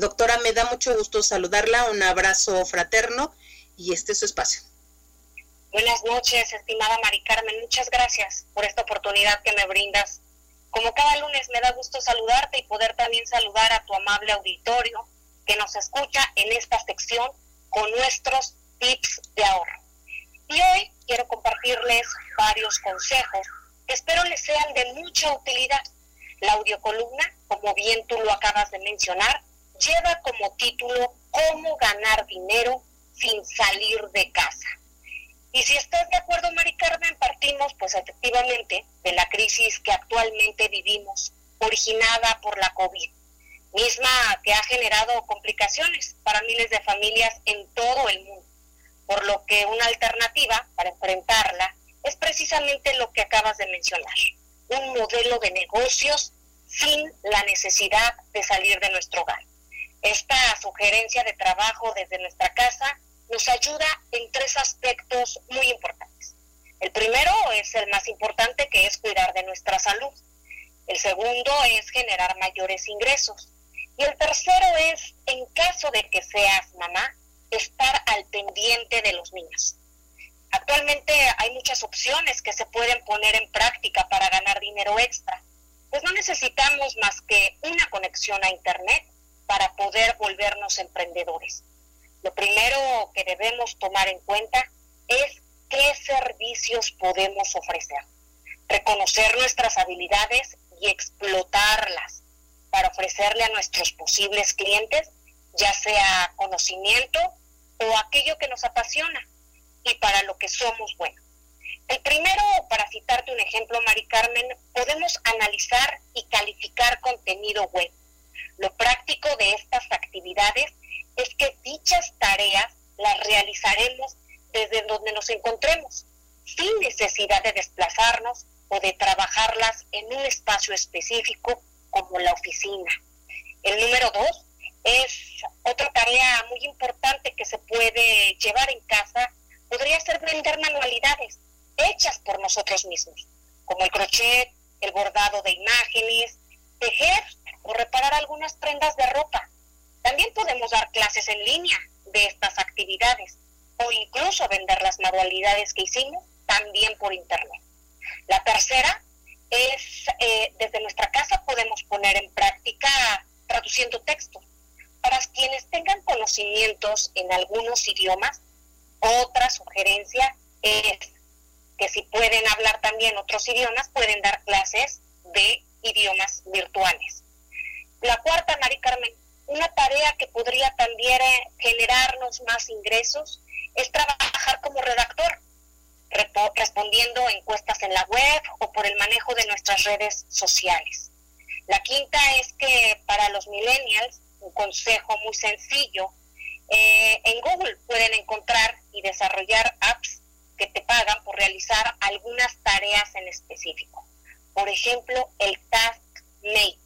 Doctora, me da mucho gusto saludarla, un abrazo fraterno y este es su espacio. Buenas noches, estimada Mari Carmen. Muchas gracias por esta oportunidad que me brindas. Como cada lunes me da gusto saludarte y poder también saludar a tu amable auditorio que nos escucha en esta sección con nuestros tips de ahorro. Y hoy quiero compartirles varios consejos que espero les sean de mucha utilidad. La audiocolumna, como bien tú lo acabas de mencionar, lleva como título Cómo ganar dinero sin salir de casa. Y si estás de acuerdo, Mari Carmen, partimos pues efectivamente de la crisis que actualmente vivimos, originada por la COVID, misma que ha generado complicaciones para miles de familias en todo el mundo, por lo que una alternativa para enfrentarla es precisamente lo que acabas de mencionar, un modelo de negocios sin la necesidad de salir de nuestro hogar. Esta sugerencia de trabajo desde nuestra casa nos ayuda en tres aspectos muy importantes. El primero es el más importante, que es cuidar de nuestra salud. El segundo es generar mayores ingresos. Y el tercero es, en caso de que seas mamá, estar al pendiente de los niños. Actualmente hay muchas opciones que se pueden poner en práctica para ganar dinero extra. Pues no necesitamos más que una conexión a Internet para poder volvernos emprendedores. Lo primero que debemos tomar en cuenta es qué servicios podemos ofrecer, reconocer nuestras habilidades y explotarlas para ofrecerle a nuestros posibles clientes, ya sea conocimiento o aquello que nos apasiona y para lo que somos buenos. El primero, para citarte un ejemplo, Mari Carmen, podemos analizar y calificar contenido web. Lo práctico de estas actividades es que dichas tareas las realizaremos desde donde nos encontremos, sin necesidad de desplazarnos o de trabajarlas en un espacio específico como la oficina. El número dos es otra tarea muy importante que se puede llevar en casa, podría ser vender manualidades hechas por nosotros mismos, como el crochet, el bordado de imágenes, tejer prendas de ropa. También podemos dar clases en línea de estas actividades o incluso vender las manualidades que hicimos también por internet. La tercera es, eh, desde nuestra casa podemos poner en práctica traduciendo textos. Para quienes tengan conocimientos en algunos idiomas, otra sugerencia es que si pueden hablar también otros idiomas, pueden dar clases de idiomas virtuales. La cuarta, Mari Carmen, una tarea que podría también eh, generarnos más ingresos es trabajar como redactor, respondiendo encuestas en la web o por el manejo de nuestras redes sociales. La quinta es que para los millennials, un consejo muy sencillo, eh, en Google pueden encontrar y desarrollar apps que te pagan por realizar algunas tareas en específico. Por ejemplo, el TaskMate,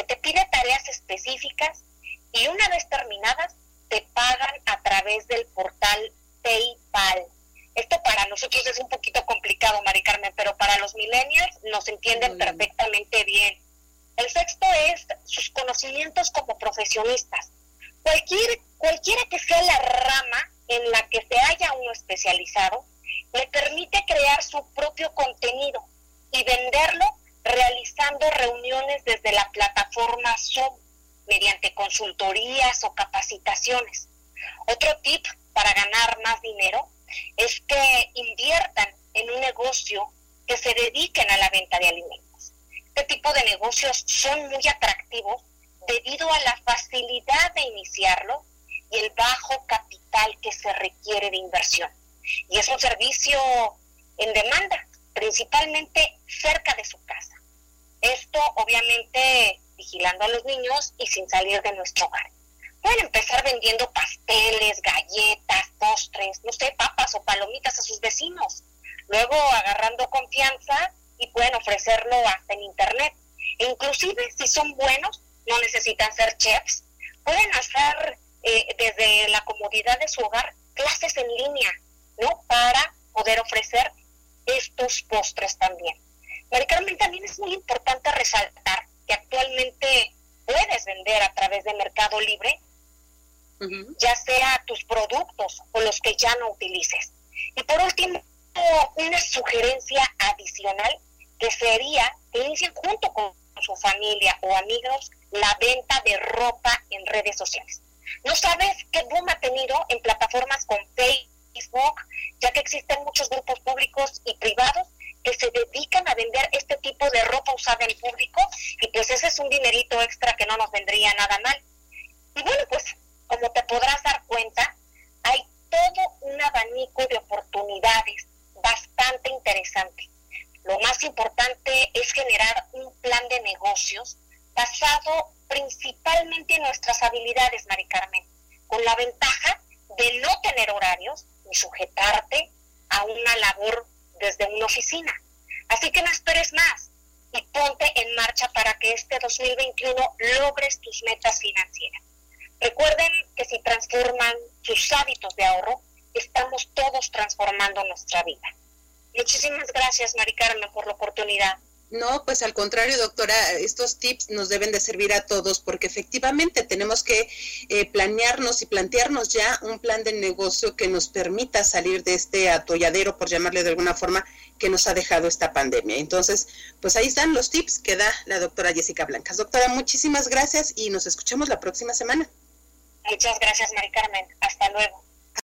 que te pide tareas específicas y una vez terminadas te pagan a través del portal PayPal. Esto para nosotros es un poquito complicado, Mari Carmen, pero para los millennials nos entienden perfectamente bien. El sexto es sus conocimientos como profesionistas. Cualquier, cualquiera que sea la rama en la que se haya uno especializado, le permite crear su propio contenido y venderlo realizando reuniones desde la plataforma Zoom mediante consultorías o capacitaciones. Otro tip para ganar más dinero es que inviertan en un negocio que se dediquen a la venta de alimentos. Este tipo de negocios son muy atractivos debido a la facilidad de iniciarlo y el bajo capital que se requiere de inversión. Y es un servicio en demanda, principalmente cerca de su casa. Esto obviamente vigilando a los niños y sin salir de nuestro hogar. Pueden empezar vendiendo pasteles, galletas, postres, no sé, papas o palomitas a sus vecinos. Luego agarrando confianza y pueden ofrecerlo hasta en internet. E inclusive si son buenos, no necesitan ser chefs, pueden hacer eh, desde la comodidad de su hogar clases en línea, ¿no? Para poder ofrecer estos postres también. Mari también es muy importante resaltar que actualmente puedes vender a través de Mercado Libre, ya sea tus productos o los que ya no utilices. Y por último, una sugerencia adicional que sería que inicien junto con su familia o amigos la venta de ropa en redes sociales. No sabes qué boom ha tenido en plataformas con Facebook, ya que existen muchos grupos públicos y privados se dedican a vender este tipo de ropa usada en público y pues ese es un dinerito extra que no nos vendría nada mal. Y bueno, pues como te podrás dar cuenta, hay todo un abanico de oportunidades bastante interesante. Lo más importante es generar un plan de negocios basado principalmente en nuestras habilidades, Mari Carmen, con la ventaja de no tener horarios ni sujetarte a una labor desde una oficina. Así que no esperes más y ponte en marcha para que este 2021 logres tus metas financieras. Recuerden que si transforman sus hábitos de ahorro, estamos todos transformando nuestra vida. Muchísimas gracias, Mari Carmen, por la oportunidad. No, pues al contrario, doctora, estos tips nos deben de servir a todos porque efectivamente tenemos que eh, planearnos y plantearnos ya un plan de negocio que nos permita salir de este atolladero, por llamarle de alguna forma, que nos ha dejado esta pandemia. Entonces, pues ahí están los tips que da la doctora Jessica Blancas. Doctora, muchísimas gracias y nos escuchamos la próxima semana. Muchas gracias, Mari Carmen. Hasta luego.